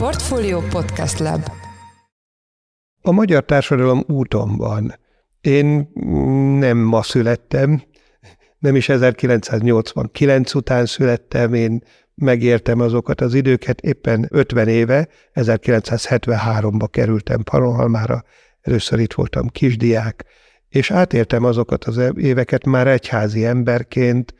Portfolio Podcast Lab A magyar társadalom úton van. Én nem ma születtem, nem is 1989 után születtem, én megértem azokat az időket, éppen 50 éve, 1973-ba kerültem Pannonhalmára, először itt voltam kisdiák, és átértem azokat az éveket már egyházi emberként,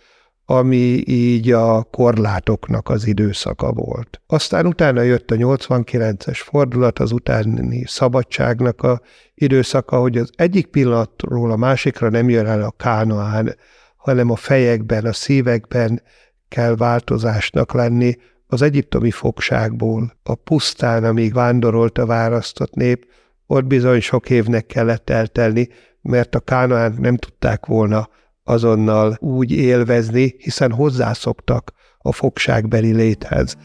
ami így a korlátoknak az időszaka volt. Aztán utána jött a 89-es fordulat, az utáni szabadságnak a időszaka, hogy az egyik pillanatról a másikra nem jön el a kánoán, hanem a fejekben, a szívekben kell változásnak lenni, az egyiptomi fogságból, a pusztán, amíg vándorolt a választott nép, ott bizony sok évnek kellett eltelni, mert a kánoánt nem tudták volna azonnal úgy élvezni, hiszen hozzászoktak a fogságbeli léthez.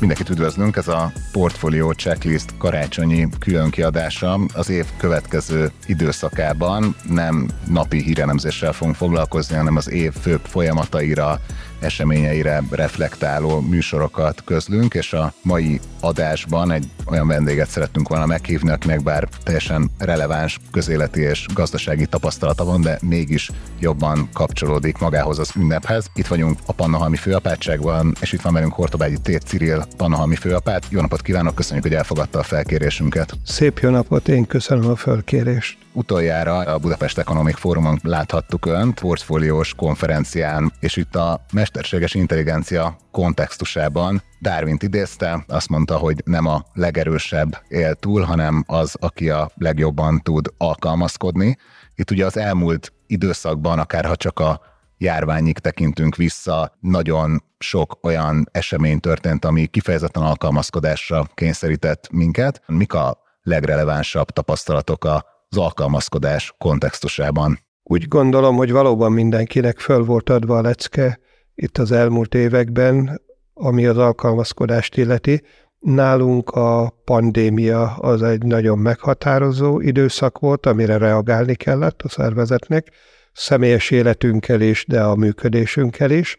Mindenkit üdvözlünk, ez a Portfolio Checklist karácsonyi különkiadása. Az év következő időszakában nem napi hírelemzéssel fogunk foglalkozni, hanem az év főbb folyamataira, eseményeire reflektáló műsorokat közlünk, és a mai adásban egy olyan vendéget szerettünk volna meghívni, akinek bár teljesen releváns közéleti és gazdasági tapasztalata van, de mégis jobban kapcsolódik magához az ünnephez. Itt vagyunk a Pannahalmi főapátságban, és itt van velünk Hortobágyi Tét Ciril Pannahalmi főapát. Jó napot kívánok, köszönjük, hogy elfogadta a felkérésünket. Szép jó napot, én köszönöm a felkérést. Utoljára a Budapest Economic Forumon láthattuk Önt, portfóliós konferencián, és itt a mesterséges intelligencia kontextusában darwin idézte, azt mondta, hogy nem a legerősebb él túl, hanem az, aki a legjobban tud alkalmazkodni. Itt ugye az elmúlt időszakban, akár ha csak a járványig tekintünk vissza, nagyon sok olyan esemény történt, ami kifejezetten alkalmazkodásra kényszerített minket. Mik a legrelevánsabb tapasztalatok az alkalmazkodás kontextusában? Úgy gondolom, hogy valóban mindenkinek föl volt adva a lecke itt az elmúlt években, ami az alkalmazkodást illeti. Nálunk a pandémia az egy nagyon meghatározó időszak volt, amire reagálni kellett a szervezetnek, személyes életünkkel is, de a működésünkkel is.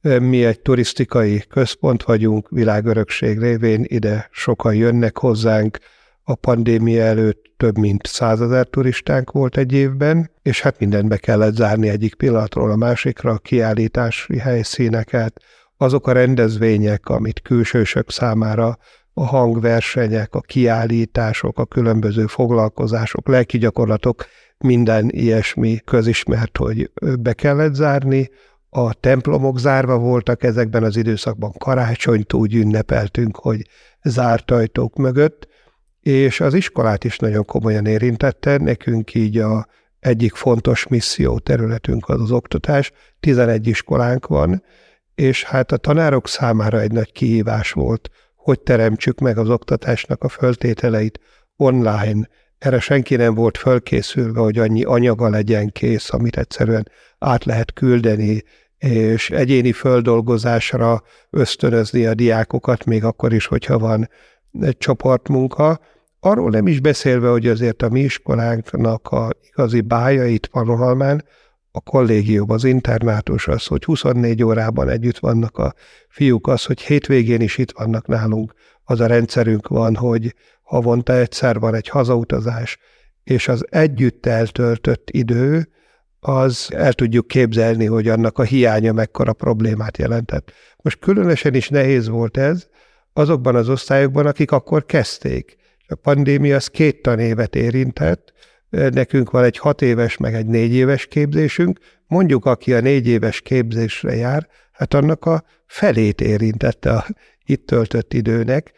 Mi egy turisztikai központ vagyunk, világörökség révén ide sokan jönnek hozzánk, a pandémia előtt több mint százezer turistánk volt egy évben, és hát mindent be kellett zárni egyik pillanatról a másikra, a kiállítási helyszíneket, azok a rendezvények, amit külsősök számára a hangversenyek, a kiállítások, a különböző foglalkozások, lelki gyakorlatok, minden ilyesmi közismert, hogy be kellett zárni. A templomok zárva voltak ezekben az időszakban, karácsonyt úgy ünnepeltünk, hogy zárt ajtók mögött, és az iskolát is nagyon komolyan érintette, nekünk így a egyik fontos misszió területünk az az oktatás, 11 iskolánk van, és hát a tanárok számára egy nagy kihívás volt, hogy teremtsük meg az oktatásnak a föltételeit online. Erre senki nem volt fölkészülve, hogy annyi anyaga legyen kész, amit egyszerűen át lehet küldeni, és egyéni földolgozásra ösztönözni a diákokat, még akkor is, hogyha van csoportmunka. Arról nem is beszélve, hogy azért a mi iskolánknak a igazi bája itt Panohalmán, a kollégium, az internátus az, hogy 24 órában együtt vannak a fiúk, az, hogy hétvégén is itt vannak nálunk, az a rendszerünk van, hogy havonta egyszer van egy hazautazás, és az együtt eltöltött idő, az el tudjuk képzelni, hogy annak a hiánya mekkora problémát jelentett. Most különösen is nehéz volt ez azokban az osztályokban, akik akkor kezdték. A pandémia az két tanévet érintett, nekünk van egy hat éves, meg egy négy éves képzésünk, mondjuk aki a négy éves képzésre jár, hát annak a felét érintette a itt töltött időnek,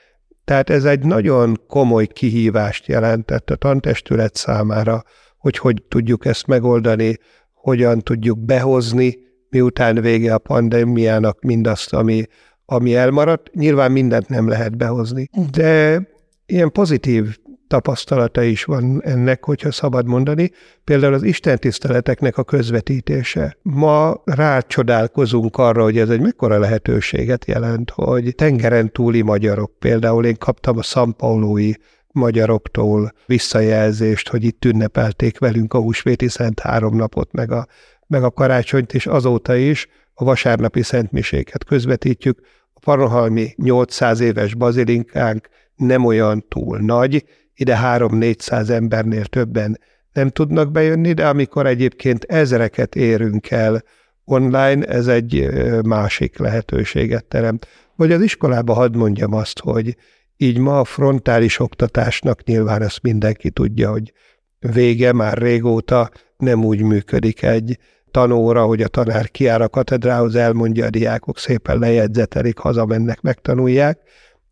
tehát ez egy nagyon komoly kihívást jelentett a tantestület számára, hogy hogy tudjuk ezt megoldani, hogyan tudjuk behozni, miután vége a pandémiának mindazt, ami, ami elmaradt. Nyilván mindent nem lehet behozni, de ilyen pozitív tapasztalata is van ennek, hogyha szabad mondani, például az istentiszteleteknek a közvetítése. Ma rácsodálkozunk arra, hogy ez egy mekkora lehetőséget jelent, hogy tengeren túli magyarok, például én kaptam a Szampaulói magyaroktól visszajelzést, hogy itt ünnepelték velünk a húsvéti szent három napot, meg a meg a karácsonyt is azóta is a vasárnapi szentmiséket közvetítjük. A Panohalmi 800 éves bazilinkánk nem olyan túl nagy, ide 3-400 embernél többen nem tudnak bejönni, de amikor egyébként ezreket érünk el online, ez egy másik lehetőséget teremt. Vagy az iskolába hadd mondjam azt, hogy így ma a frontális oktatásnak nyilván ezt mindenki tudja, hogy vége már régóta nem úgy működik egy tanóra, hogy a tanár kiáll a katedrához, elmondja a diákok, szépen lejegyzetelik, hazamennek, megtanulják,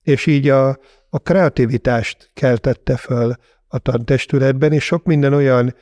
és így a, a kreativitást keltette föl a tantestületben, és sok minden olyan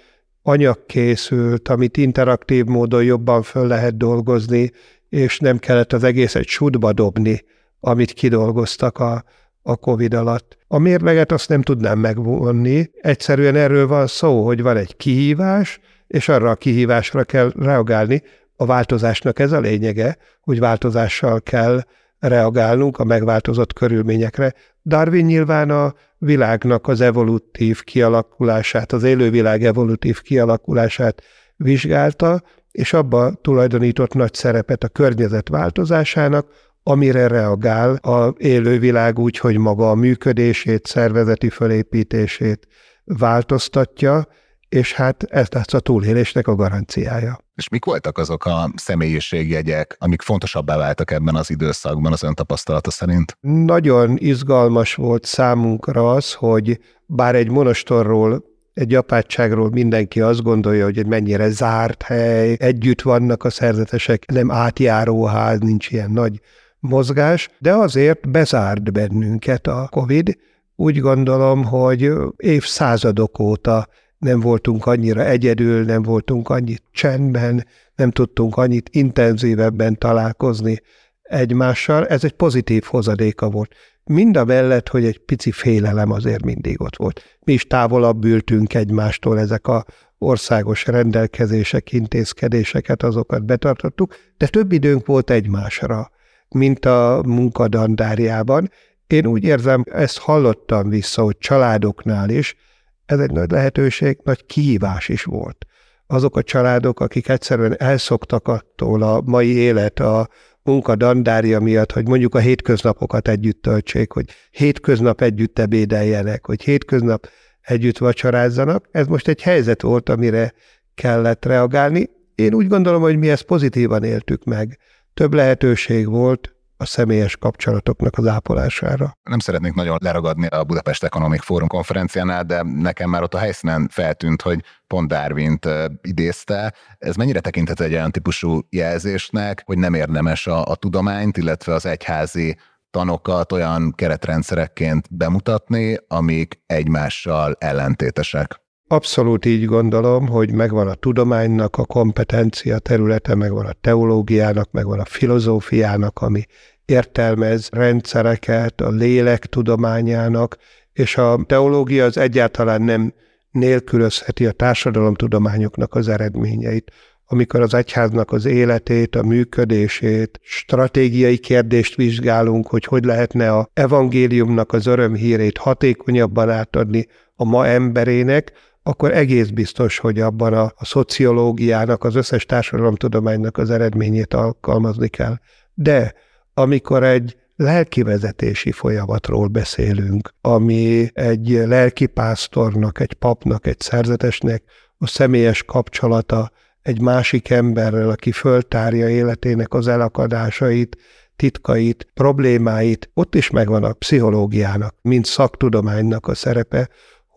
anyag készült, amit interaktív módon jobban föl lehet dolgozni, és nem kellett az egészet sútba dobni, amit kidolgoztak a, a COVID alatt. A mérleget azt nem tudnám megvonni, egyszerűen erről van szó, hogy van egy kihívás, és arra a kihívásra kell reagálni. A változásnak ez a lényege, hogy változással kell reagálnunk a megváltozott körülményekre. Darwin nyilván a világnak az evolutív kialakulását, az élővilág evolutív kialakulását vizsgálta, és abba tulajdonított nagy szerepet a környezet változásának, amire reagál a élővilág úgy, hogy maga a működését, szervezeti fölépítését változtatja, és hát ez lesz a túlélésnek a garanciája. És mik voltak azok a személyiségjegyek, amik fontosabbá váltak ebben az időszakban az ön tapasztalata szerint? Nagyon izgalmas volt számunkra az, hogy bár egy monostorról egy apátságról mindenki azt gondolja, hogy egy mennyire zárt hely, együtt vannak a szerzetesek, nem átjáróház, nincs ilyen nagy mozgás, de azért bezárt bennünket a COVID. Úgy gondolom, hogy évszázadok óta nem voltunk annyira egyedül, nem voltunk annyit csendben, nem tudtunk annyit intenzívebben találkozni egymással. Ez egy pozitív hozadéka volt. Mind a mellett, hogy egy pici félelem azért mindig ott volt. Mi is távolabb ültünk egymástól, ezek a országos rendelkezések, intézkedéseket, azokat betartottuk, de több időnk volt egymásra, mint a munkadandárjában. Én úgy érzem, ezt hallottam vissza, hogy családoknál is, ez egy nagy lehetőség, nagy kihívás is volt. Azok a családok, akik egyszerűen elszoktak attól a mai élet, a munka dandária miatt, hogy mondjuk a hétköznapokat együtt töltsék, hogy hétköznap együtt ebédeljenek, hogy hétköznap együtt vacsorázzanak. Ez most egy helyzet volt, amire kellett reagálni. Én úgy gondolom, hogy mi ezt pozitívan éltük meg. Több lehetőség volt, a személyes kapcsolatoknak az ápolására. Nem szeretnék nagyon leragadni a Budapest Economic Forum konferenciánál, de nekem már ott a helyszínen feltűnt, hogy pont Darwin-t idézte. Ez mennyire tekinthető egy olyan típusú jelzésnek, hogy nem érdemes a, a tudományt, illetve az egyházi tanokat olyan keretrendszerekként bemutatni, amik egymással ellentétesek. Abszolút így gondolom, hogy megvan a tudománynak a kompetencia területe, megvan a teológiának, megvan a filozófiának, ami értelmez rendszereket, a lélek tudományának, és a teológia az egyáltalán nem nélkülözheti a társadalomtudományoknak az eredményeit. Amikor az egyháznak az életét, a működését, stratégiai kérdést vizsgálunk, hogy hogy lehetne a evangéliumnak az örömhírét hatékonyabban átadni a ma emberének, akkor egész biztos, hogy abban a, a szociológiának, az összes társadalomtudománynak az eredményét alkalmazni kell. De amikor egy lelkivezetési folyamatról beszélünk, ami egy lelkipásztornak, egy papnak, egy szerzetesnek a személyes kapcsolata egy másik emberrel, aki föltárja életének az elakadásait, titkait, problémáit, ott is megvan a pszichológiának, mint szaktudománynak a szerepe,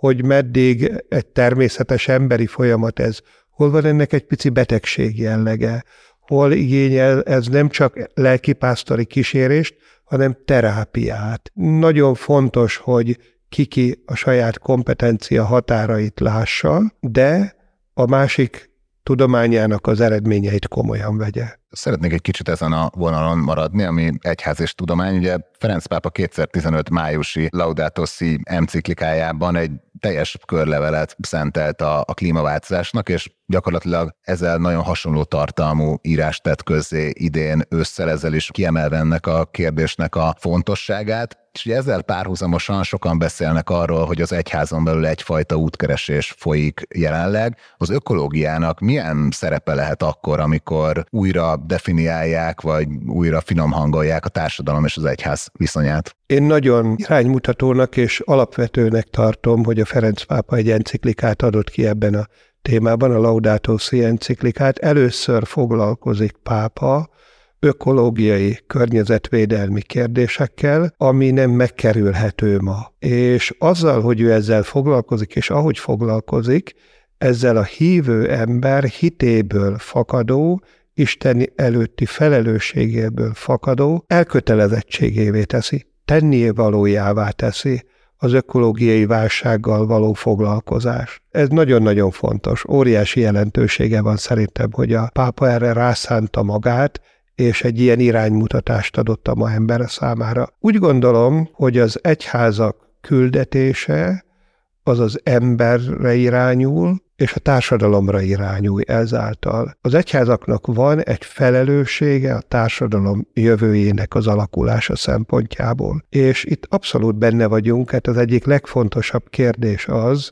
hogy meddig egy természetes emberi folyamat ez, hol van ennek egy pici betegség jellege, hol igényel ez nem csak lelkipásztori kísérést, hanem terápiát. Nagyon fontos, hogy kiki a saját kompetencia határait lássa, de a másik tudományának az eredményeit komolyan vegye. Szeretnék egy kicsit ezen a vonalon maradni, ami egyház és tudomány. Ugye Ferenc pápa 2015 májusi Laudato Si enciklikájában egy teljes körlevelet szentelt a, a klímaváltozásnak, és gyakorlatilag ezzel nagyon hasonló tartalmú írást tett közzé idén ősszel, ezzel is kiemelve ennek a kérdésnek a fontosságát. És ugye ezzel párhuzamosan sokan beszélnek arról, hogy az egyházon belül egyfajta útkeresés folyik jelenleg. Az ökológiának milyen szerepe lehet akkor, amikor újra definiálják, vagy újra finom hangolják a társadalom és az egyház viszonyát? Én nagyon iránymutatónak és alapvetőnek tartom, hogy a Ferenc pápa egy enciklikát adott ki ebben a témában, a Laudato Si enciklikát. Először foglalkozik pápa ökológiai, környezetvédelmi kérdésekkel, ami nem megkerülhető ma. És azzal, hogy ő ezzel foglalkozik, és ahogy foglalkozik, ezzel a hívő ember hitéből fakadó, Isten előtti felelősségéből fakadó elkötelezettségévé teszi, tennie valójává teszi az ökológiai válsággal való foglalkozás. Ez nagyon-nagyon fontos. Óriási jelentősége van szerintem, hogy a pápa erre rászánta magát, és egy ilyen iránymutatást adott a ma ember számára. Úgy gondolom, hogy az egyházak küldetése az az emberre irányul, és a társadalomra irányul ezáltal. Az egyházaknak van egy felelőssége a társadalom jövőjének az alakulása szempontjából. És itt abszolút benne vagyunk, hát az egyik legfontosabb kérdés az,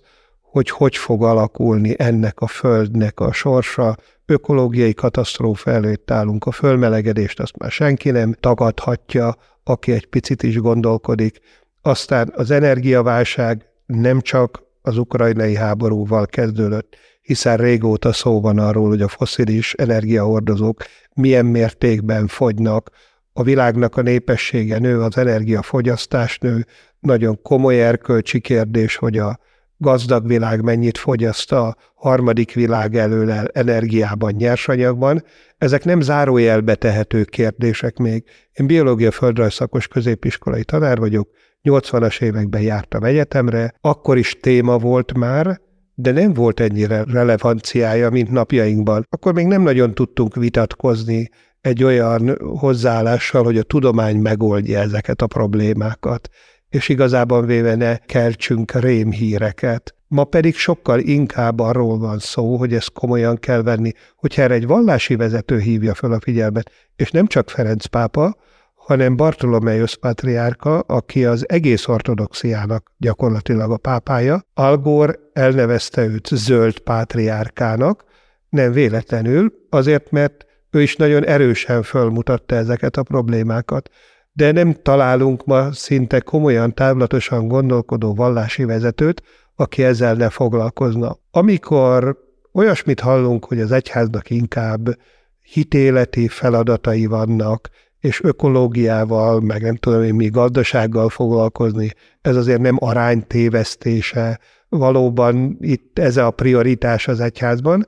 hogy hogy fog alakulni ennek a földnek a sorsa, ökológiai katasztrófa előtt állunk, a fölmelegedést azt már senki nem tagadhatja, aki egy picit is gondolkodik. Aztán az energiaválság nem csak az ukrajnai háborúval kezdődött, hiszen régóta szó van arról, hogy a foszilis energiahordozók milyen mértékben fogynak, a világnak a népessége nő, az energiafogyasztás nő, nagyon komoly erkölcsi kérdés, hogy a gazdag világ mennyit fogyaszt a harmadik világ előle energiában, nyersanyagban. Ezek nem zárójelbe tehető kérdések még. Én biológia földrajzszakos középiskolai tanár vagyok, 80-as években jártam egyetemre, akkor is téma volt már, de nem volt ennyire relevanciája, mint napjainkban. Akkor még nem nagyon tudtunk vitatkozni egy olyan hozzáállással, hogy a tudomány megoldja ezeket a problémákat és igazában véve ne keltsünk rémhíreket. Ma pedig sokkal inkább arról van szó, hogy ezt komolyan kell venni, hogyha erre egy vallási vezető hívja fel a figyelmet, és nem csak Ferenc pápa, hanem Bartolomeusz pátriárka, aki az egész ortodoxiának gyakorlatilag a pápája. Algor elnevezte őt zöld pátriárkának, nem véletlenül, azért, mert ő is nagyon erősen fölmutatta ezeket a problémákat de nem találunk ma szinte komolyan, távlatosan gondolkodó vallási vezetőt, aki ezzel ne foglalkozna. Amikor olyasmit hallunk, hogy az egyháznak inkább hitéleti feladatai vannak, és ökológiával, meg nem tudom én mi gazdasággal foglalkozni, ez azért nem aránytévesztése, valóban itt ez a prioritás az egyházban,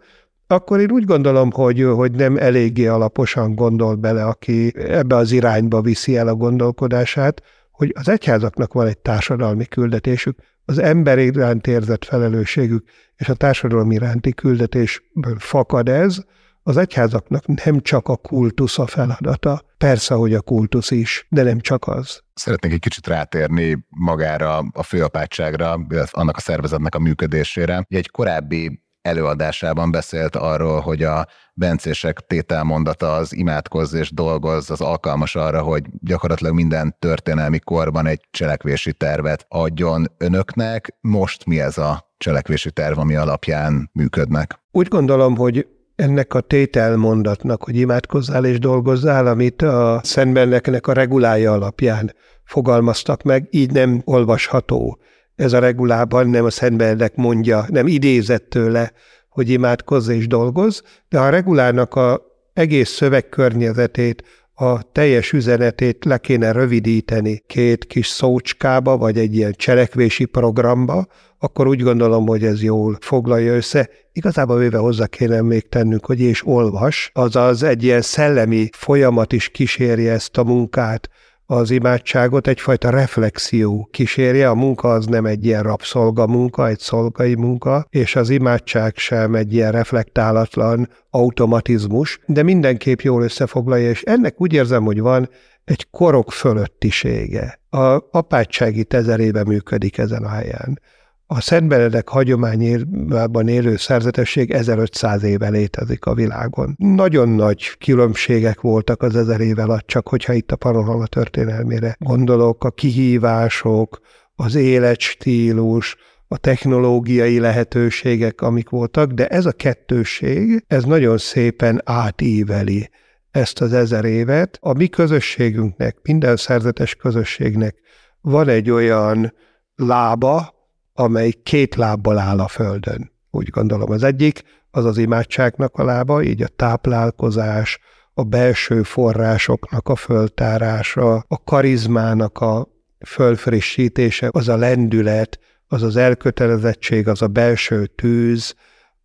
akkor én úgy gondolom, hogy, hogy nem eléggé alaposan gondol bele, aki ebbe az irányba viszi el a gondolkodását, hogy az egyházaknak van egy társadalmi küldetésük, az ember iránt érzett felelősségük és a társadalom iránti küldetésből fakad ez, az egyházaknak nem csak a kultusz a feladata, persze, hogy a kultusz is, de nem csak az. Szeretnék egy kicsit rátérni magára a főapátságra, annak a szervezetnek a működésére. Egy korábbi előadásában beszélt arról, hogy a bencések tételmondata az imádkozz és dolgozz, az alkalmas arra, hogy gyakorlatilag minden történelmi korban egy cselekvési tervet adjon önöknek. Most mi ez a cselekvési terv, ami alapján működnek? Úgy gondolom, hogy ennek a tételmondatnak, hogy imádkozzál és dolgozzál, amit a Szentbenneknek a regulája alapján fogalmaztak meg, így nem olvasható ez a regulában nem a Szentbernnek mondja, nem idézett tőle, hogy imádkozz és dolgoz, de a regulának a egész szövegkörnyezetét, a teljes üzenetét le kéne rövidíteni két kis szócskába, vagy egy ilyen cselekvési programba, akkor úgy gondolom, hogy ez jól foglalja össze. Igazából véve hozzá kéne még tennünk, hogy és olvas, azaz egy ilyen szellemi folyamat is kísérje ezt a munkát, az imádságot egyfajta reflexió kísérje, a munka az nem egy ilyen rabszolga munka, egy szolgai munka, és az imádság sem egy ilyen reflektálatlan automatizmus, de mindenképp jól összefoglalja, és ennek úgy érzem, hogy van egy korok fölöttisége. A apátság itt ezer éve működik ezen a helyen. A Szent Benedek hagyományában élő szerzetesség 1500 éve létezik a világon. Nagyon nagy különbségek voltak az ezer év alatt, csak hogyha itt a Panohalma történelmére gondolok, a kihívások, az életstílus, a technológiai lehetőségek, amik voltak, de ez a kettőség, ez nagyon szépen átíveli ezt az ezer évet. A mi közösségünknek, minden szerzetes közösségnek van egy olyan lába, amely két lábbal áll a földön. Úgy gondolom az egyik, az az imádságnak a lába, így a táplálkozás, a belső forrásoknak a föltárása, a karizmának a fölfrissítése, az a lendület, az az elkötelezettség, az a belső tűz,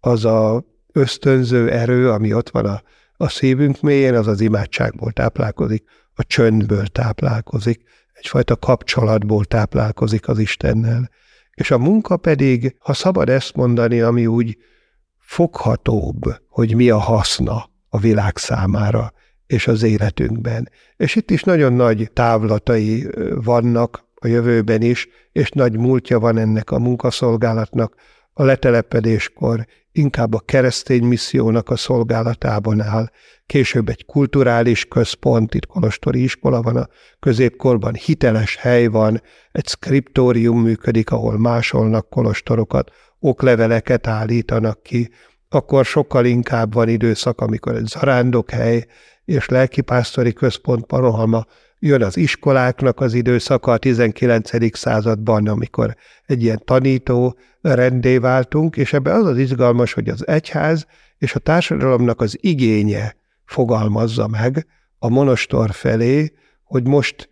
az a ösztönző erő, ami ott van a, a szívünk mélyén, az az imádságból táplálkozik, a csöndből táplálkozik, egyfajta kapcsolatból táplálkozik az Istennel. És a munka pedig, ha szabad ezt mondani, ami úgy foghatóbb, hogy mi a haszna a világ számára és az életünkben. És itt is nagyon nagy távlatai vannak a jövőben is, és nagy múltja van ennek a munkaszolgálatnak, a letelepedéskor inkább a keresztény missziónak a szolgálatában áll, később egy kulturális központ, itt kolostori iskola van a középkorban, hiteles hely van, egy skriptórium működik, ahol másolnak kolostorokat, okleveleket állítanak ki, akkor sokkal inkább van időszak, amikor egy zarándokhely és lelkipásztori központ Parohalma jön az iskoláknak az időszaka a 19. században, amikor egy ilyen tanító rendé váltunk, és ebben az az izgalmas, hogy az egyház és a társadalomnak az igénye fogalmazza meg a monostor felé, hogy most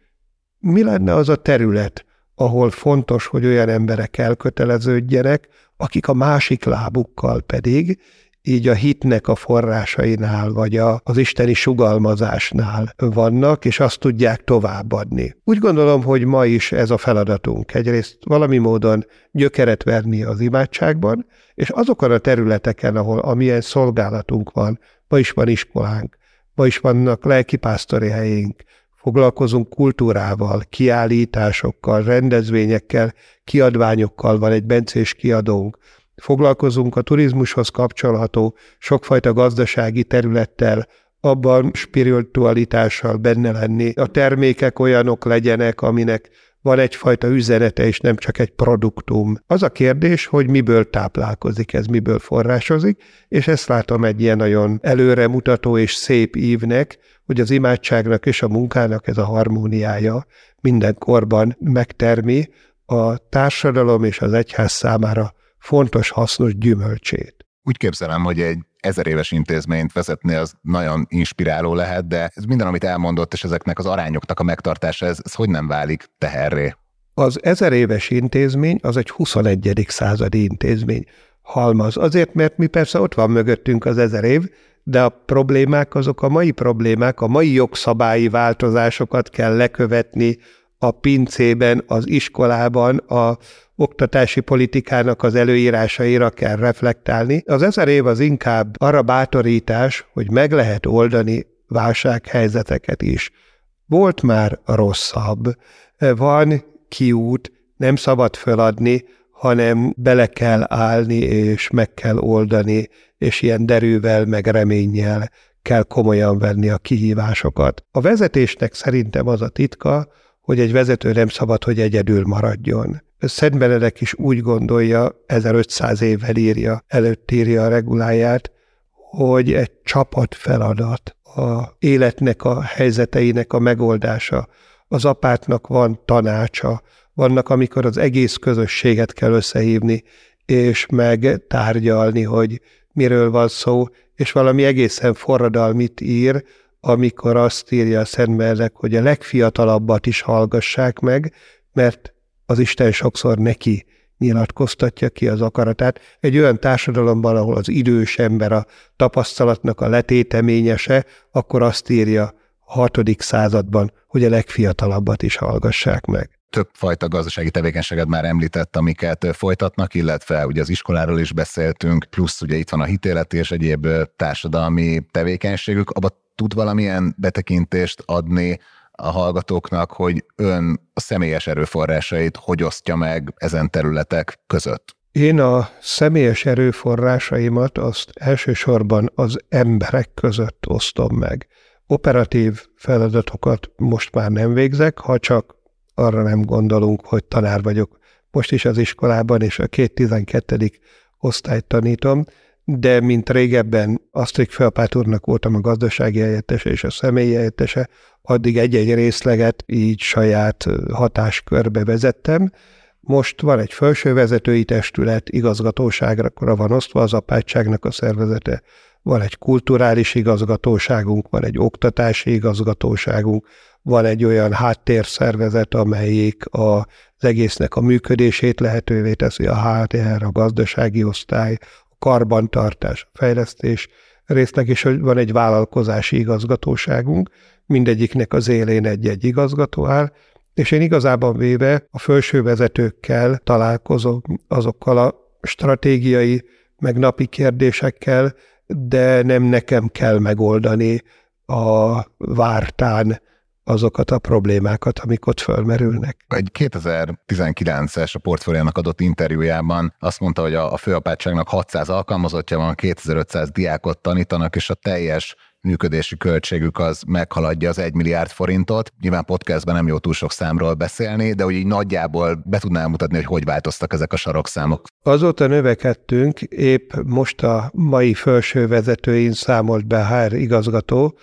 mi lenne az a terület, ahol fontos, hogy olyan emberek elköteleződjenek, akik a másik lábukkal pedig így a hitnek a forrásainál, vagy a, az isteni sugalmazásnál vannak, és azt tudják továbbadni. Úgy gondolom, hogy ma is ez a feladatunk. Egyrészt valami módon gyökeret verni az imádságban, és azokon a területeken, ahol amilyen szolgálatunk van, ma is van iskolánk, ma is vannak lelkipásztori helyénk, foglalkozunk kultúrával, kiállításokkal, rendezvényekkel, kiadványokkal, van egy bencés kiadónk, foglalkozunk a turizmushoz kapcsolható sokfajta gazdasági területtel, abban spiritualitással benne lenni. A termékek olyanok legyenek, aminek van egyfajta üzenete, és nem csak egy produktum. Az a kérdés, hogy miből táplálkozik ez, miből forrásozik, és ezt látom egy ilyen nagyon előremutató és szép ívnek, hogy az imádságnak és a munkának ez a harmóniája minden korban megtermi a társadalom és az egyház számára fontos, hasznos gyümölcsét. Úgy képzelem, hogy egy ezer éves intézményt vezetni az nagyon inspiráló lehet, de ez minden, amit elmondott, és ezeknek az arányoknak a megtartása, ez, ez hogy nem válik teherré? Az ezer éves intézmény az egy 21. századi intézmény halmaz. Azért, mert mi persze ott van mögöttünk az ezer év, de a problémák azok a mai problémák, a mai jogszabályi változásokat kell lekövetni a pincében, az iskolában, a oktatási politikának az előírásaira kell reflektálni. Az ezer év az inkább arra bátorítás, hogy meg lehet oldani válsághelyzeteket is. Volt már rosszabb. Van kiút, nem szabad föladni, hanem bele kell állni, és meg kell oldani, és ilyen derűvel, meg reménnyel kell komolyan venni a kihívásokat. A vezetésnek szerintem az a titka, hogy egy vezető nem szabad, hogy egyedül maradjon. Szent Benedek is úgy gondolja, 1500 évvel írja, előtt írja a reguláját, hogy egy csapat feladat a életnek a helyzeteinek a megoldása. Az apátnak van tanácsa, vannak, amikor az egész közösséget kell összehívni, és megtárgyalni, hogy miről van szó, és valami egészen forradalmit ír, amikor azt írja a Szent Benedek, hogy a legfiatalabbat is hallgassák meg, mert az Isten sokszor neki nyilatkoztatja ki az akaratát. Egy olyan társadalomban, ahol az idős ember a tapasztalatnak a letéteményese, akkor azt írja a hatodik században, hogy a legfiatalabbat is hallgassák meg több fajta gazdasági tevékenységet már említett, amiket folytatnak, illetve ugye az iskoláról is beszéltünk, plusz ugye itt van a hitéleti és egyéb társadalmi tevékenységük, abba tud valamilyen betekintést adni a hallgatóknak, hogy ön a személyes erőforrásait hogy osztja meg ezen területek között? Én a személyes erőforrásaimat azt elsősorban az emberek között osztom meg. Operatív feladatokat most már nem végzek, ha csak arra nem gondolunk, hogy tanár vagyok most is az iskolában, és a két 12. osztályt tanítom, de mint régebben Asztrik Felpát úrnak voltam a gazdasági helyettese és a személyi helyettese, addig egy-egy részleget így saját hatáskörbe vezettem. Most van egy felsővezetői testület, igazgatóságra van osztva az apátságnak a szervezete, van egy kulturális igazgatóságunk, van egy oktatási igazgatóságunk, van egy olyan háttérszervezet, amelyik az egésznek a működését lehetővé teszi, a HTR, a gazdasági osztály, a karbantartás, a fejlesztés. Részleg, és van egy vállalkozási igazgatóságunk, mindegyiknek az élén egy-egy igazgató áll, és én igazában véve a felső vezetőkkel találkozom azokkal a stratégiai, meg napi kérdésekkel, de nem nekem kell megoldani a vártán azokat a problémákat, amik ott fölmerülnek. Egy 2019-es a portfóliának adott interjújában azt mondta, hogy a, a főapátságnak 600 alkalmazottja van, 2500 diákot tanítanak, és a teljes működési költségük az meghaladja az 1 milliárd forintot. Nyilván podcastben nem jó túl sok számról beszélni, de úgy így nagyjából be tudnám mutatni, hogy hogy változtak ezek a sarokszámok. Azóta növekedtünk, épp most a mai felső vezetőin számolt be HR igazgató,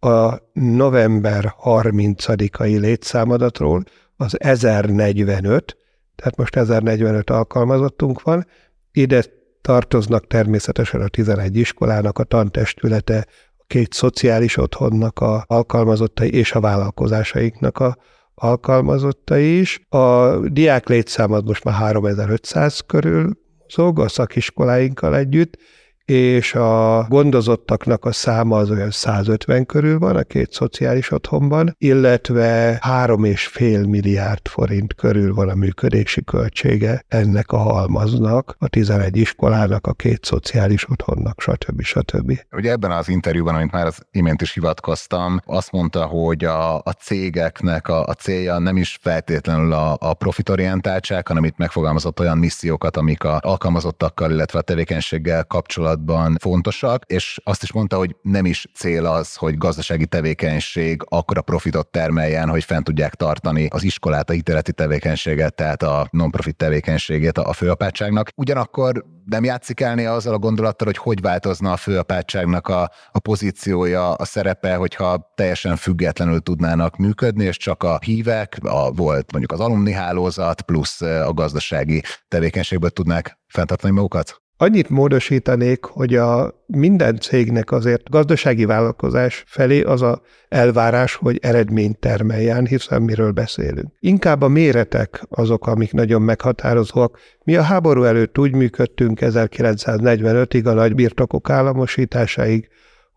a november 30-ai létszámadatról az 1045, tehát most 1045 alkalmazottunk van, ide tartoznak természetesen a 11 iskolának a tantestülete, két szociális otthonnak a alkalmazottai és a vállalkozásainknak a alkalmazottai is. A diák létszámad most már 3500 körül mozog a szakiskoláinkkal együtt, és a gondozottaknak a száma az olyan 150 körül van a két szociális otthonban, illetve 3,5 milliárd forint körül van a működési költsége ennek a halmaznak, a 11 iskolának, a két szociális otthonnak, stb. stb. Ugye ebben az interjúban, amit már az imént is hivatkoztam, azt mondta, hogy a, a cégeknek a, a célja nem is feltétlenül a, a profitorientáltság, hanem itt megfogalmazott olyan missziókat, amik a alkalmazottakkal, illetve a tevékenységgel kapcsolatban kapcsolatban fontosak, és azt is mondta, hogy nem is cél az, hogy gazdasági tevékenység akkora profitot termeljen, hogy fent tudják tartani az iskolát, a hiteleti tevékenységet, tehát a non-profit tevékenységét a főapátságnak. Ugyanakkor nem játszik elni azzal a gondolattal, hogy hogy változna a főapátságnak a, a pozíciója, a szerepe, hogyha teljesen függetlenül tudnának működni, és csak a hívek, a volt mondjuk az alumni hálózat, plusz a gazdasági tevékenységből tudnák fenntartani magukat? Annyit módosítanék, hogy a minden cégnek azért gazdasági vállalkozás felé az a elvárás, hogy eredményt termeljen, hiszen miről beszélünk. Inkább a méretek azok, amik nagyon meghatározóak. Mi a háború előtt úgy működtünk 1945-ig a nagy birtokok államosításáig,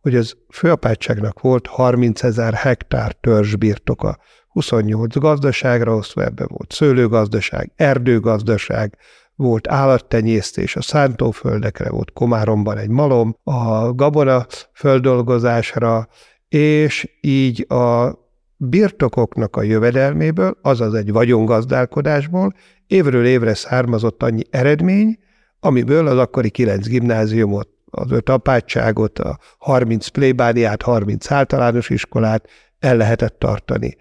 hogy az főapátságnak volt 30 ezer hektár törzs birtoka. 28 gazdaságra osztva, ebben volt szőlőgazdaság, erdőgazdaság, volt állattenyésztés a szántóföldekre, volt Komáromban egy malom, a gabona földolgozásra, és így a birtokoknak a jövedelméből, azaz egy vagyongazdálkodásból évről évre származott annyi eredmény, amiből az akkori kilenc gimnáziumot, az öt apátságot, a 30 plébániát, 30 általános iskolát el lehetett tartani.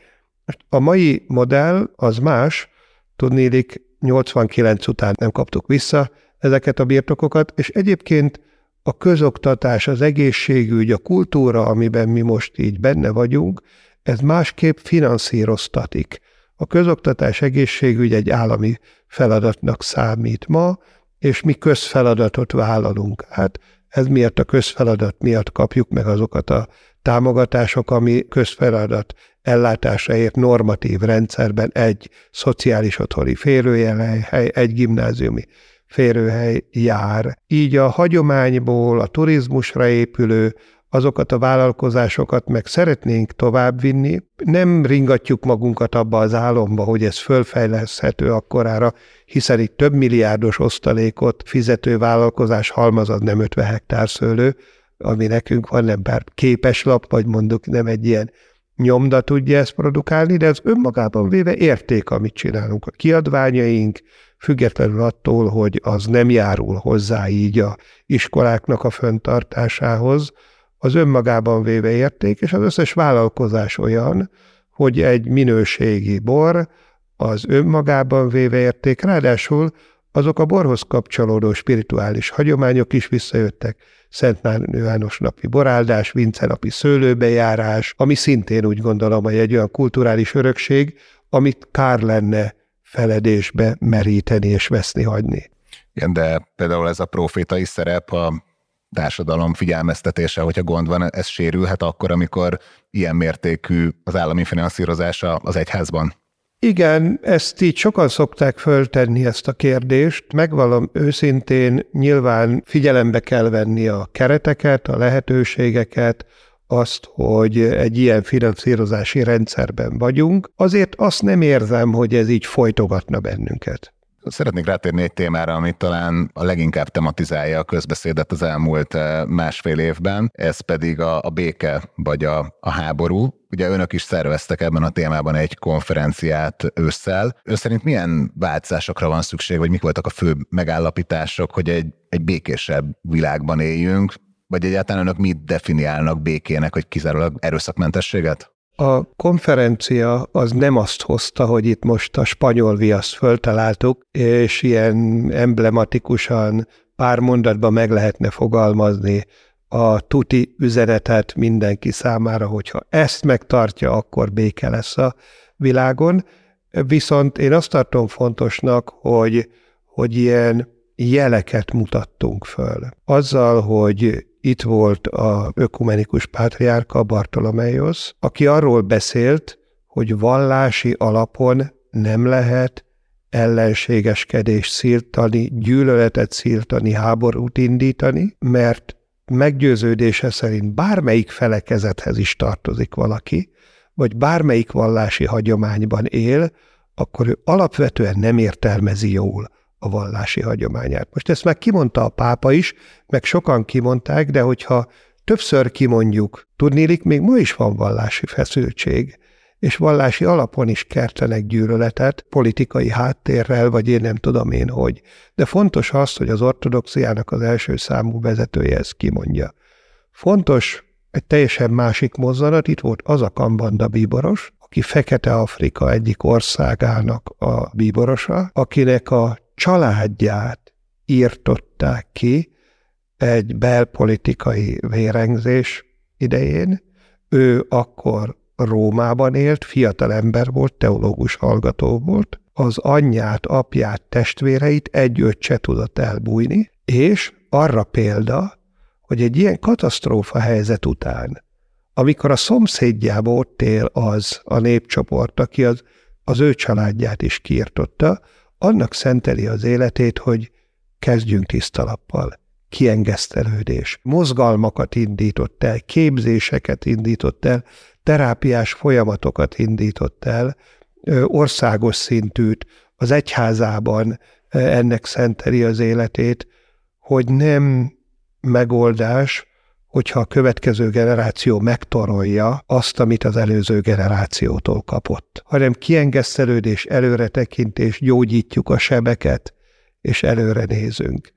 A mai modell az más, tudnélik 89 után nem kaptuk vissza ezeket a birtokokat, és egyébként a közoktatás, az egészségügy, a kultúra, amiben mi most így benne vagyunk, ez másképp finanszíroztatik. A közoktatás egészségügy egy állami feladatnak számít ma, és mi közfeladatot vállalunk. Hát ez miatt a közfeladat miatt kapjuk meg azokat a támogatások, ami közfeladat ellátásáért normatív rendszerben egy szociális otthoni férőhely, egy gimnáziumi férőhely jár. Így a hagyományból a turizmusra épülő azokat a vállalkozásokat meg szeretnénk továbbvinni. Nem ringatjuk magunkat abba az álomba, hogy ez fölfejleszthető akkorára, hiszen itt több milliárdos osztalékot fizető vállalkozás halmazad nem 50 hektár szőlő, ami nekünk van, nem bár képeslap, vagy mondjuk nem egy ilyen nyomda tudja ezt produkálni, de az önmagában véve érték, amit csinálunk. A kiadványaink, függetlenül attól, hogy az nem járul hozzá így a iskoláknak a föntartásához, az önmagában véve érték, és az összes vállalkozás olyan, hogy egy minőségi bor az önmagában véve érték, ráadásul azok a borhoz kapcsolódó spirituális hagyományok is visszajöttek. Szent János napi boráldás, Vince napi szőlőbejárás, ami szintén úgy gondolom, hogy egy olyan kulturális örökség, amit kár lenne feledésbe meríteni és veszni hagyni. Igen, de például ez a profétai szerep a társadalom figyelmeztetése, hogyha gond van, ez sérülhet akkor, amikor ilyen mértékű az állami finanszírozása az egyházban? Igen, ezt így sokan szokták föltenni ezt a kérdést. Megvalom őszintén, nyilván figyelembe kell venni a kereteket, a lehetőségeket, azt, hogy egy ilyen finanszírozási rendszerben vagyunk. Azért azt nem érzem, hogy ez így folytogatna bennünket. Szeretnék rátérni egy témára, amit talán a leginkább tematizálja a közbeszédet az elmúlt eh, másfél évben, ez pedig a, a béke vagy a, a háború. Ugye önök is szerveztek ebben a témában egy konferenciát ősszel. Ön szerint milyen változásokra van szükség, vagy mik voltak a fő megállapítások, hogy egy, egy békésebb világban éljünk, vagy egyáltalán önök mit definiálnak békének, hogy kizárólag erőszakmentességet? A konferencia az nem azt hozta, hogy itt most a spanyol viaszt föltaláltuk, és ilyen emblematikusan pár mondatban meg lehetne fogalmazni a tuti üzenetet mindenki számára, hogyha ezt megtartja, akkor béke lesz a világon. Viszont én azt tartom fontosnak, hogy, hogy ilyen jeleket mutattunk föl. Azzal, hogy itt volt a ökumenikus pátriárka Bartolomeios, aki arról beszélt, hogy vallási alapon nem lehet ellenségeskedést szírtani, gyűlöletet szírtani, háborút indítani, mert meggyőződése szerint bármelyik felekezethez is tartozik valaki, vagy bármelyik vallási hagyományban él, akkor ő alapvetően nem értelmezi jól a vallási hagyományát. Most ezt meg kimondta a pápa is, meg sokan kimondták, de hogyha többször kimondjuk, tudnélik, még ma is van vallási feszültség, és vallási alapon is kertenek gyűlöletet, politikai háttérrel, vagy én nem tudom én hogy. De fontos az, hogy az ortodoxiának az első számú vezetője ezt kimondja. Fontos egy teljesen másik mozzanat, itt volt az a kambanda bíboros, aki Fekete-Afrika egyik országának a bíborosa, akinek a családját írtották ki egy belpolitikai vérengzés idején. Ő akkor Rómában élt, fiatal ember volt, teológus hallgató volt, az anyját, apját, testvéreit egy öccse tudott elbújni, és arra példa, hogy egy ilyen katasztrófa helyzet után, amikor a szomszédjába ott él az a népcsoport, aki az, az ő családját is kiirtotta, annak szenteli az életét, hogy kezdjünk tisztalappal. Kiengesztelődés. Mozgalmakat indított el, képzéseket indított el, terápiás folyamatokat indított el, országos szintűt, az egyházában ennek szenteli az életét, hogy nem megoldás, hogyha a következő generáció megtorolja azt, amit az előző generációtól kapott, hanem kiengesztelődés, előretekintés, gyógyítjuk a sebeket, és előre nézünk.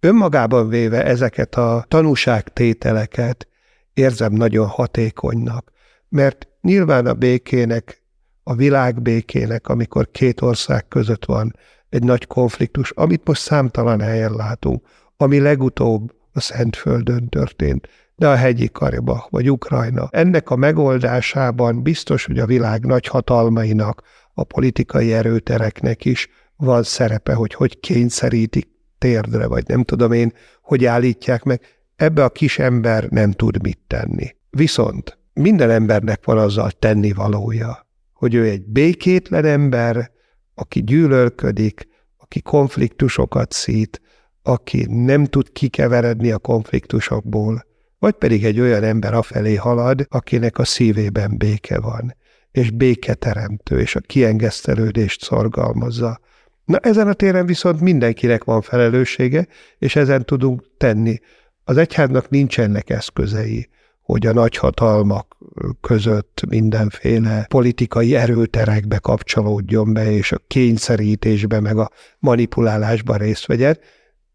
Önmagában véve ezeket a tanúságtételeket érzem nagyon hatékonynak, mert nyilván a békének, a világ békének, amikor két ország között van egy nagy konfliktus, amit most számtalan helyen látunk, ami legutóbb a Szentföldön történt, de a hegyi Karabach vagy Ukrajna. Ennek a megoldásában biztos, hogy a világ nagy hatalmainak, a politikai erőtereknek is van szerepe, hogy hogy kényszerítik térdre, vagy nem tudom én, hogy állítják meg. Ebbe a kis ember nem tud mit tenni. Viszont minden embernek van azzal tenni valója, hogy ő egy békétlen ember, aki gyűlölködik, aki konfliktusokat szít, aki nem tud kikeveredni a konfliktusokból, vagy pedig egy olyan ember afelé halad, akinek a szívében béke van, és béketeremtő, és a kiengesztelődést szorgalmazza. Na ezen a téren viszont mindenkinek van felelőssége, és ezen tudunk tenni. Az egyháznak nincsenek eszközei, hogy a nagyhatalmak között mindenféle politikai erőterekbe kapcsolódjon be, és a kényszerítésbe, meg a manipulálásban részt vegyen,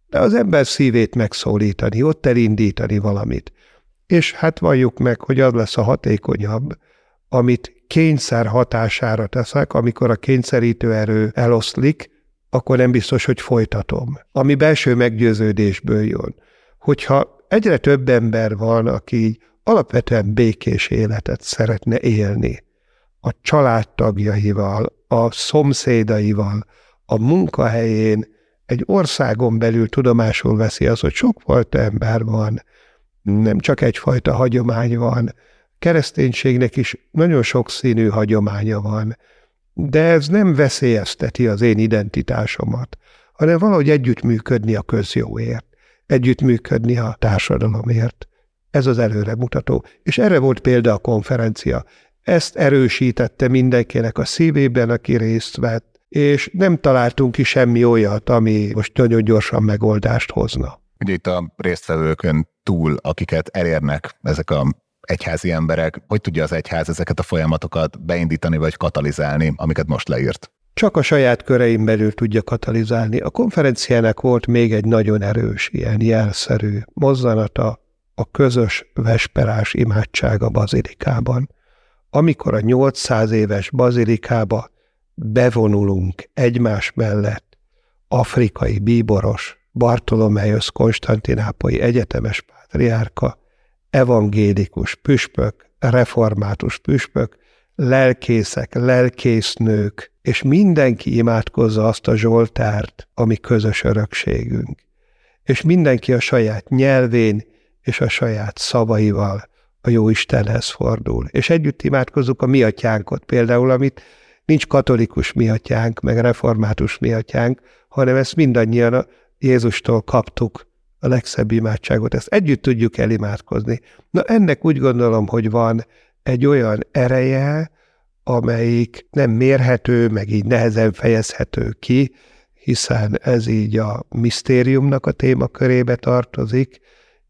de az ember szívét megszólítani, ott elindítani valamit. És hát valljuk meg, hogy az lesz a hatékonyabb, amit kényszer hatására teszek, amikor a kényszerítő erő eloszlik, akkor nem biztos, hogy folytatom. Ami belső meggyőződésből jön. Hogyha egyre több ember van, aki alapvetően békés életet szeretne élni, a családtagjaival, a szomszédaival, a munkahelyén, egy országon belül tudomásul veszi az, hogy sokfajta ember van, nem csak egyfajta hagyomány van, kereszténységnek is nagyon sokszínű hagyománya van, de ez nem veszélyezteti az én identitásomat, hanem valahogy együttműködni a közjóért, együttműködni a társadalomért. Ez az előremutató. És erre volt példa a konferencia. Ezt erősítette mindenkinek a szívében, aki részt vett, és nem találtunk ki semmi olyat, ami most nagyon gyorsan megoldást hozna. Ugye itt a résztvevőkön túl, akiket elérnek ezek a egyházi emberek, hogy tudja az egyház ezeket a folyamatokat beindítani vagy katalizálni, amiket most leírt? Csak a saját köreim belül tudja katalizálni. A konferenciának volt még egy nagyon erős, ilyen jelszerű mozzanata, a közös vesperás imádság a bazilikában. Amikor a 800 éves bazilikába bevonulunk egymás mellett, afrikai bíboros, Bartolomeusz Konstantinápolyi egyetemes pátriárka, evangélikus püspök, református püspök, lelkészek, lelkésznők, és mindenki imádkozza azt a Zsoltárt, ami közös örökségünk. És mindenki a saját nyelvén és a saját szavaival a jó Istenhez fordul. És együtt imádkozunk a mi atyánkot például, amit nincs katolikus mi atyánk, meg református mi atyánk, hanem ezt mindannyian a Jézustól kaptuk a legszebb imádságot. Ezt együtt tudjuk elimádkozni. Na ennek úgy gondolom, hogy van egy olyan ereje, amelyik nem mérhető, meg így nehezen fejezhető ki, hiszen ez így a misztériumnak a témakörébe tartozik,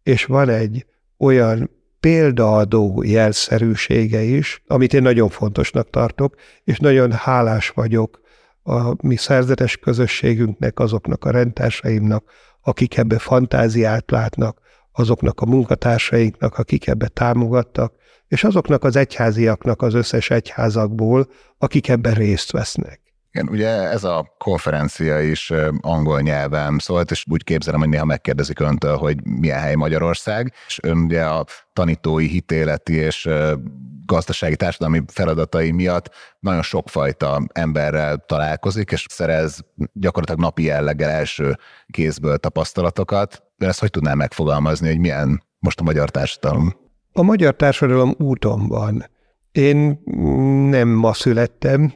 és van egy olyan példaadó jelszerűsége is, amit én nagyon fontosnak tartok, és nagyon hálás vagyok a mi szerzetes közösségünknek, azoknak a rendtársaimnak, akik ebbe fantáziát látnak, azoknak a munkatársainknak, akik ebbe támogattak, és azoknak az egyháziaknak az összes egyházakból, akik ebben részt vesznek. Igen, ugye ez a konferencia is angol nyelven szólt, és úgy képzelem, hogy néha megkérdezik öntől, hogy milyen hely Magyarország, és ön ugye a tanítói, hitéleti és gazdasági, társadalmi feladatai miatt nagyon sokfajta emberrel találkozik, és szerez gyakorlatilag napi jelleggel első kézből tapasztalatokat. De ezt hogy tudnám megfogalmazni, hogy milyen most a magyar társadalom? A magyar társadalom úton van. Én nem ma születtem,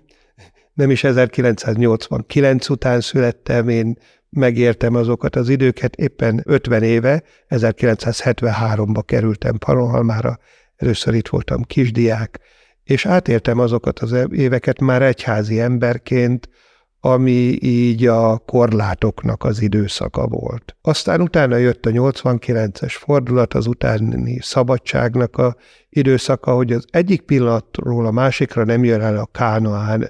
nem is 1989 után születtem, én megértem azokat az időket, éppen 50 éve, 1973-ba kerültem Palohalmára, először itt voltam kisdiák, és átértem azokat az éveket már egyházi emberként, ami így a korlátoknak az időszaka volt. Aztán utána jött a 89-es fordulat, az utáni szabadságnak a időszaka, hogy az egyik pillanatról a másikra nem jön el a kánoán,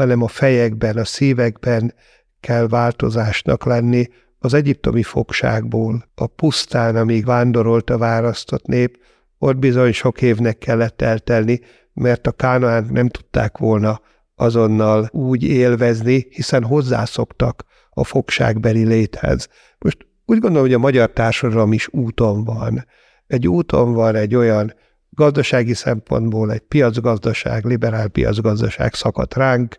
hanem a fejekben, a szívekben kell változásnak lenni, az egyiptomi fogságból, a pusztán, amíg vándorolt a választott nép, ott bizony sok évnek kellett eltelni, mert a kánoánt nem tudták volna azonnal úgy élvezni, hiszen hozzászoktak a fogságbeli léthez. Most úgy gondolom, hogy a magyar társadalom is úton van. Egy úton van egy olyan gazdasági szempontból egy piacgazdaság, liberál piacgazdaság szakadt ránk,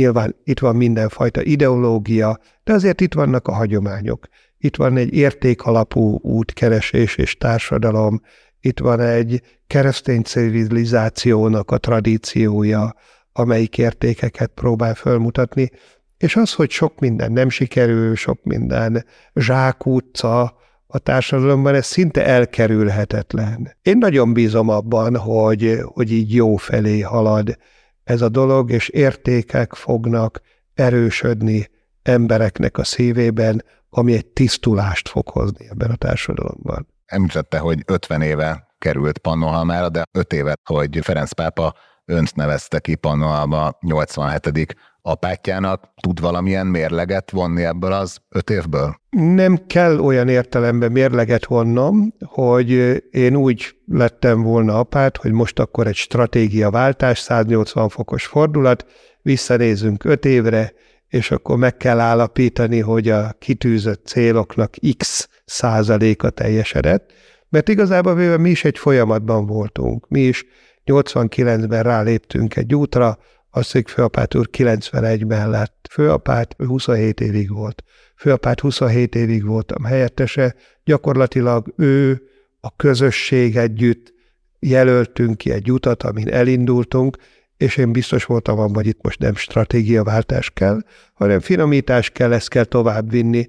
nyilván itt van mindenfajta ideológia, de azért itt vannak a hagyományok. Itt van egy értékalapú útkeresés és társadalom, itt van egy keresztény civilizációnak a tradíciója, amelyik értékeket próbál fölmutatni, és az, hogy sok minden nem sikerül, sok minden zsákutca a társadalomban, ez szinte elkerülhetetlen. Én nagyon bízom abban, hogy, hogy így jó felé halad ez a dolog, és értékek fognak erősödni embereknek a szívében, ami egy tisztulást fog hozni ebben a társadalomban. Említette, hogy 50 éve került Pannonhalmára, de öt évet, hogy Ferenc pápa önt nevezte ki Pannonhalma 87 apátjának. Tud valamilyen mérleget vonni ebből az öt évből? Nem kell olyan értelemben mérleget vonnom, hogy én úgy lettem volna apát, hogy most akkor egy stratégiaváltás, 180 fokos fordulat, visszanézünk öt évre, és akkor meg kell állapítani, hogy a kitűzött céloknak x százaléka teljesedett, mert igazából véve mi is egy folyamatban voltunk. Mi is 89-ben ráléptünk egy útra, Asszék főapát úr 91-ben lett főapát, ő 27 évig volt. Főapát 27 évig voltam helyettese, gyakorlatilag ő, a közösség együtt jelöltünk ki egy utat, amin elindultunk, és én biztos voltam abban, hogy itt most nem stratégiaváltás kell, hanem finomítás kell, ezt kell továbbvinni,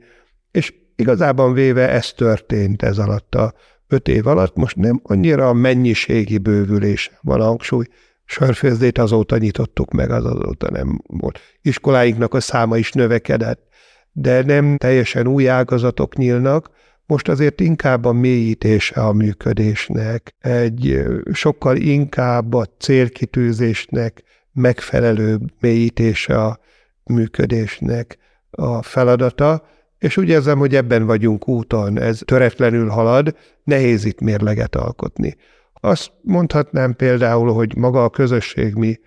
és igazában véve ez történt ez alatt a öt év alatt. Most nem annyira a mennyiségi bővülés van a hangsúly, sörfőzdét azóta nyitottuk meg, az azóta nem volt. Iskoláinknak a száma is növekedett, de nem teljesen új ágazatok nyílnak, most azért inkább a mélyítése a működésnek, egy sokkal inkább a célkitűzésnek megfelelő mélyítése a működésnek a feladata, és úgy érzem, hogy ebben vagyunk úton, ez töretlenül halad, nehéz itt mérleget alkotni. Azt mondhatnám például, hogy maga a közösség mi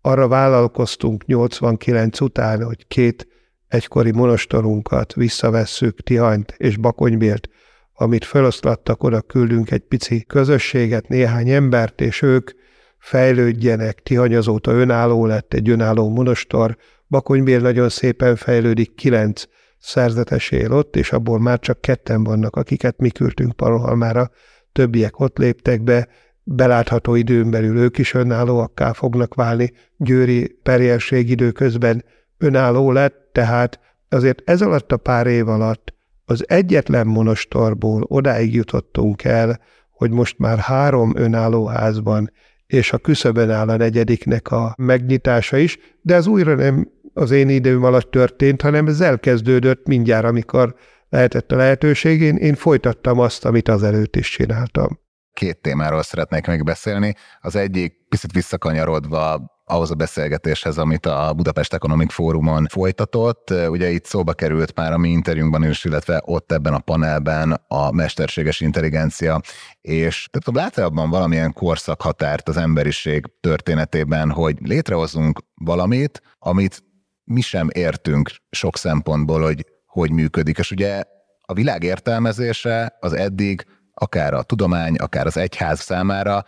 arra vállalkoztunk 89 után, hogy két egykori monostorunkat visszavesszük, Tihanyt és Bakonybért, amit feloszlattak, oda küldünk egy pici közösséget, néhány embert, és ők fejlődjenek. Tihany azóta önálló lett, egy önálló monostor, Bakonybér nagyon szépen fejlődik, kilenc szerzetes él ott, és abból már csak ketten vannak, akiket mi küldtünk Parohalmára, többiek ott léptek be, belátható időn belül ők is önállóakká fognak válni. Győri perjelség időközben önálló lett, tehát azért ez alatt a pár év alatt az egyetlen monostorból odáig jutottunk el, hogy most már három önálló házban, és a küszöbön áll a negyediknek a megnyitása is, de ez újra nem az én időm alatt történt, hanem ez elkezdődött mindjárt, amikor lehetett a lehetőség. Én, én folytattam azt, amit azelőtt is csináltam. Két témáról szeretnék még beszélni. Az egyik picit visszakanyarodva ahhoz a beszélgetéshez, amit a Budapest Economic Fórumon folytatott. Ugye itt szóba került már a mi interjúnkban is, illetve ott ebben a panelben a mesterséges intelligencia, és tehát lát abban valamilyen korszakhatárt az emberiség történetében, hogy létrehozunk valamit, amit mi sem értünk sok szempontból, hogy hogy működik. És ugye a világ értelmezése az eddig akár a tudomány, akár az egyház számára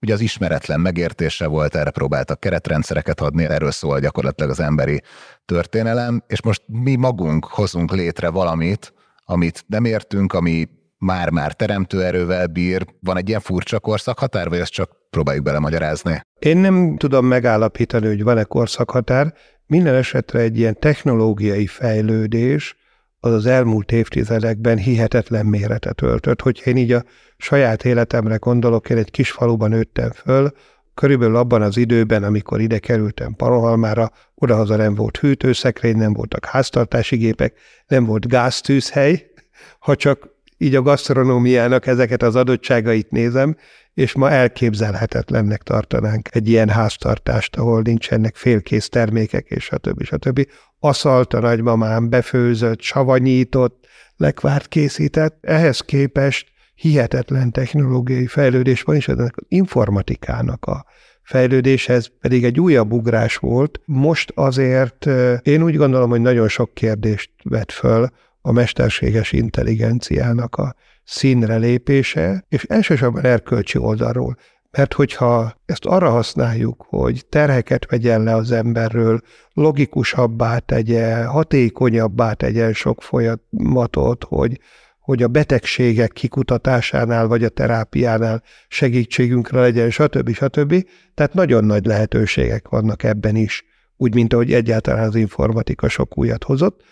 ugye az ismeretlen megértése volt, erre próbáltak keretrendszereket adni, erről szól gyakorlatilag az emberi történelem, és most mi magunk hozunk létre valamit, amit nem értünk, ami már-már teremtő erővel bír. Van egy ilyen furcsa korszakhatár, vagy ezt csak próbáljuk belemagyarázni? Én nem tudom megállapítani, hogy van-e korszakhatár. Minden esetre egy ilyen technológiai fejlődés, az az elmúlt évtizedekben hihetetlen méretet öltött. Hogyha én így a saját életemre gondolok, én egy kis faluban nőttem föl, körülbelül abban az időben, amikor ide kerültem Parohalmára, odahaza nem volt hűtőszekrény, nem voltak háztartási gépek, nem volt gáztűzhely, ha csak így a gasztronómiának ezeket az adottságait nézem, és ma elképzelhetetlennek tartanánk egy ilyen háztartást, ahol nincsenek félkész termékek, és stb. stb. Aszalt a nagymamám, befőzött, savanyított, lekvárt készített. Ehhez képest hihetetlen technológiai fejlődés van, és az informatikának a fejlődéshez pedig egy újabb ugrás volt. Most azért én úgy gondolom, hogy nagyon sok kérdést vet föl a mesterséges intelligenciának a színre lépése, és elsősorban erkölcsi oldalról. Mert hogyha ezt arra használjuk, hogy terheket vegyen le az emberről, logikusabbá tegye, hatékonyabbá tegyen sok folyamatot, hogy, hogy a betegségek kikutatásánál vagy a terápiánál segítségünkre legyen, stb. stb. Tehát nagyon nagy lehetőségek vannak ebben is, úgy, mint ahogy egyáltalán az informatika sok újat hozott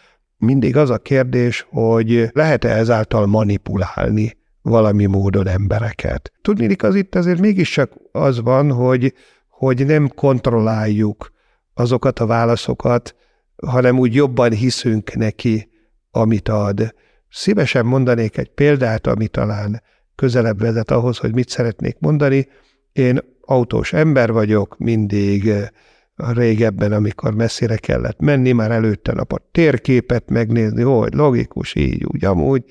mindig az a kérdés, hogy lehet-e ezáltal manipulálni valami módon embereket. Tudnélik, az itt azért mégiscsak az van, hogy, hogy nem kontrolláljuk azokat a válaszokat, hanem úgy jobban hiszünk neki, amit ad. Szívesen mondanék egy példát, ami talán közelebb vezet ahhoz, hogy mit szeretnék mondani. Én autós ember vagyok, mindig régebben, amikor messzire kellett menni, már előtte nap a térképet megnézni, hogy logikus, így, úgy, amúgy,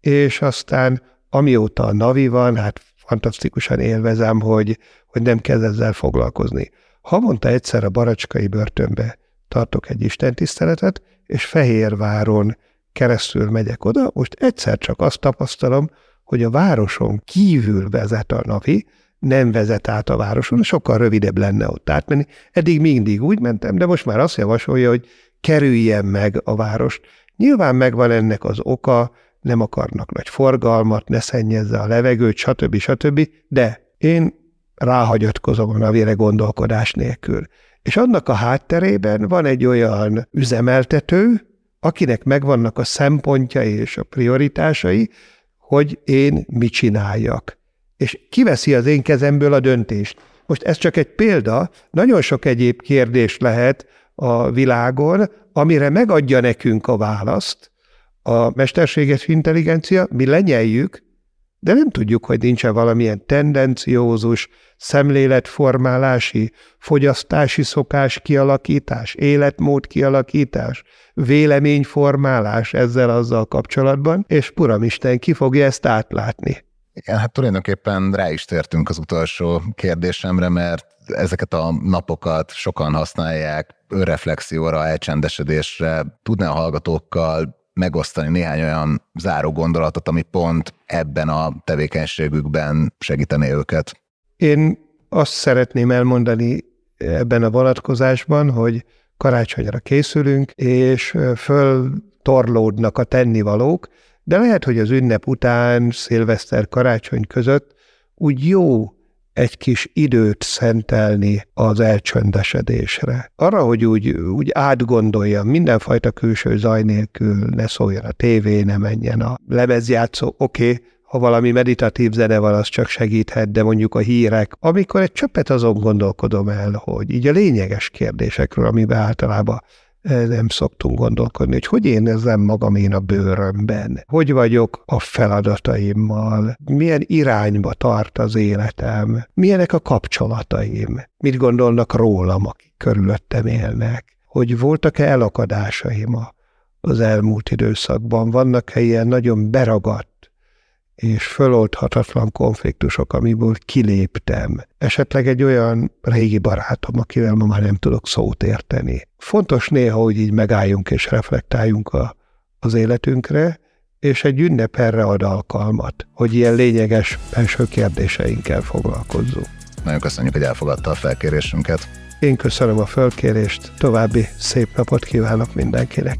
és aztán amióta a Navi van, hát fantasztikusan élvezem, hogy, hogy nem kell ezzel foglalkozni. Havonta egyszer a baracskai börtönbe tartok egy istentiszteletet, és Fehérváron keresztül megyek oda, most egyszer csak azt tapasztalom, hogy a városon kívül vezet a navi, nem vezet át a városon, sokkal rövidebb lenne ott átmenni. Eddig mindig úgy mentem, de most már azt javasolja, hogy kerüljen meg a várost. Nyilván megvan ennek az oka, nem akarnak nagy forgalmat, ne szennyezze a levegőt, stb. stb., de én ráhagyatkozom a navire gondolkodás nélkül. És annak a hátterében van egy olyan üzemeltető, akinek megvannak a szempontjai és a prioritásai, hogy én mit csináljak. És kiveszi az én kezemből a döntést. Most ez csak egy példa, nagyon sok egyéb kérdés lehet a világon, amire megadja nekünk a választ a mesterséges intelligencia, mi lenyeljük, de nem tudjuk, hogy nincs-e valamilyen tendenciózus, szemléletformálási, fogyasztási szokás kialakítás, életmód kialakítás, véleményformálás ezzel azzal kapcsolatban, és Puramisten ki fogja ezt átlátni. Igen, hát tulajdonképpen rá is tértünk az utolsó kérdésemre, mert ezeket a napokat sokan használják önreflexióra, elcsendesedésre. Tudná a hallgatókkal megosztani néhány olyan záró gondolatot, ami pont ebben a tevékenységükben segítené őket? Én azt szeretném elmondani ebben a vonatkozásban, hogy karácsonyra készülünk, és föltorlódnak a tennivalók, de lehet, hogy az ünnep után, szilveszter karácsony között úgy jó egy kis időt szentelni az elcsöndesedésre. Arra, hogy úgy, úgy átgondoljam, mindenfajta külső zaj nélkül ne szóljon a tévé, ne menjen a lemezjátszó, oké, okay, ha valami meditatív zene van, az csak segíthet, de mondjuk a hírek, amikor egy csöppet azon gondolkodom el, hogy így a lényeges kérdésekről, amiben általában nem szoktunk gondolkodni, hogy hogy érzem magam én a bőrömben, hogy vagyok a feladataimmal, milyen irányba tart az életem, milyenek a kapcsolataim, mit gondolnak rólam, akik körülöttem élnek, hogy voltak-e elakadásaim az elmúlt időszakban, vannak-e ilyen nagyon beragadt és föloldhatatlan konfliktusok, amiből kiléptem. Esetleg egy olyan régi barátom, akivel ma már nem tudok szót érteni. Fontos néha, hogy így megálljunk és reflektáljunk a, az életünkre, és egy ünnep erre ad alkalmat, hogy ilyen lényeges belső kérdéseinkkel foglalkozzunk. Nagyon köszönjük, hogy elfogadta a felkérésünket. Én köszönöm a felkérést, további szép napot kívánok mindenkinek.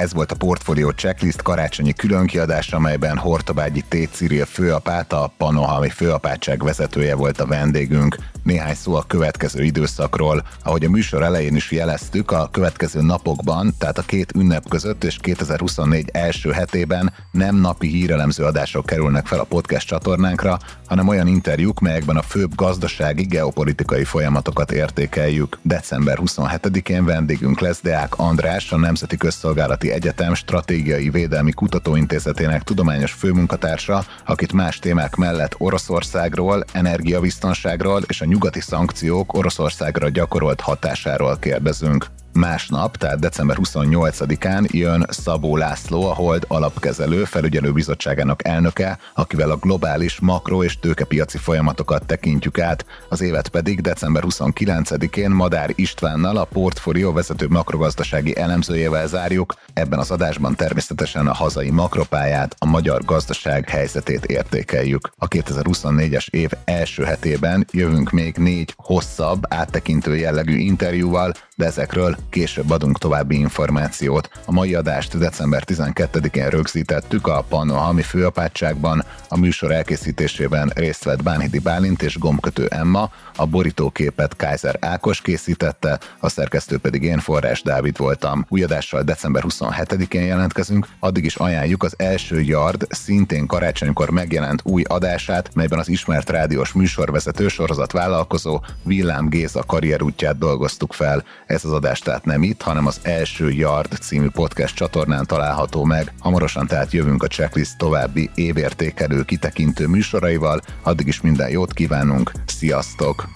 Ez volt a Portfolio Checklist karácsonyi különkiadás, amelyben Hortobágyi T. Cyril főapát, a Panohalmi főapátság vezetője volt a vendégünk. Néhány szó a következő időszakról. Ahogy a műsor elején is jeleztük, a következő napokban, tehát a két ünnep között és 2024 első hetében nem napi hírelemző adások kerülnek fel a podcast csatornánkra, hanem olyan interjúk, melyekben a főbb gazdasági, geopolitikai folyamatokat értékeljük. December 27-én vendégünk lesz Deák András, a Nemzeti Közszolgálati Egyetem Stratégiai Védelmi Kutatóintézetének tudományos főmunkatársa, akit más témák mellett Oroszországról, energiabiztonságról és a nyugati szankciók Oroszországra gyakorolt hatásáról kérdezünk. Másnap, tehát december 28-án jön Szabó László, a Hold alapkezelő felügyelőbizottságának elnöke, akivel a globális makro- és tőkepiaci folyamatokat tekintjük át, az évet pedig december 29-én Madár Istvánnal, a portfólió vezető makrogazdasági elemzőjével zárjuk. Ebben az adásban természetesen a hazai makropályát, a magyar gazdaság helyzetét értékeljük. A 2024-es év első hetében jövünk még négy hosszabb, áttekintő jellegű interjúval, de ezekről később adunk további információt. A mai adást december 12-én rögzítettük a Panohami főapátságban, a műsor elkészítésében részt vett Bánhidi Bálint és Gomkötő Emma, a borítóképet Kaiser Ákos készítette, a szerkesztő pedig én Forrás Dávid voltam. Új adással december 27-én jelentkezünk, addig is ajánljuk az első Yard szintén karácsonykor megjelent új adását, melyben az ismert rádiós műsorvezető sorozat vállalkozó Villám Géza karrierútját dolgoztuk fel. Ez az adás tehát nem itt, hanem az első Yard című podcast csatornán található meg. Hamarosan tehát jövünk a checklist további évértékelő kitekintő műsoraival. Addig is minden jót kívánunk. Sziasztok!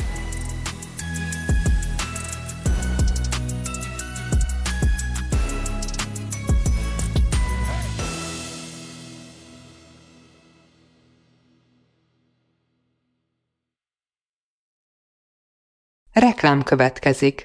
Reklám következik.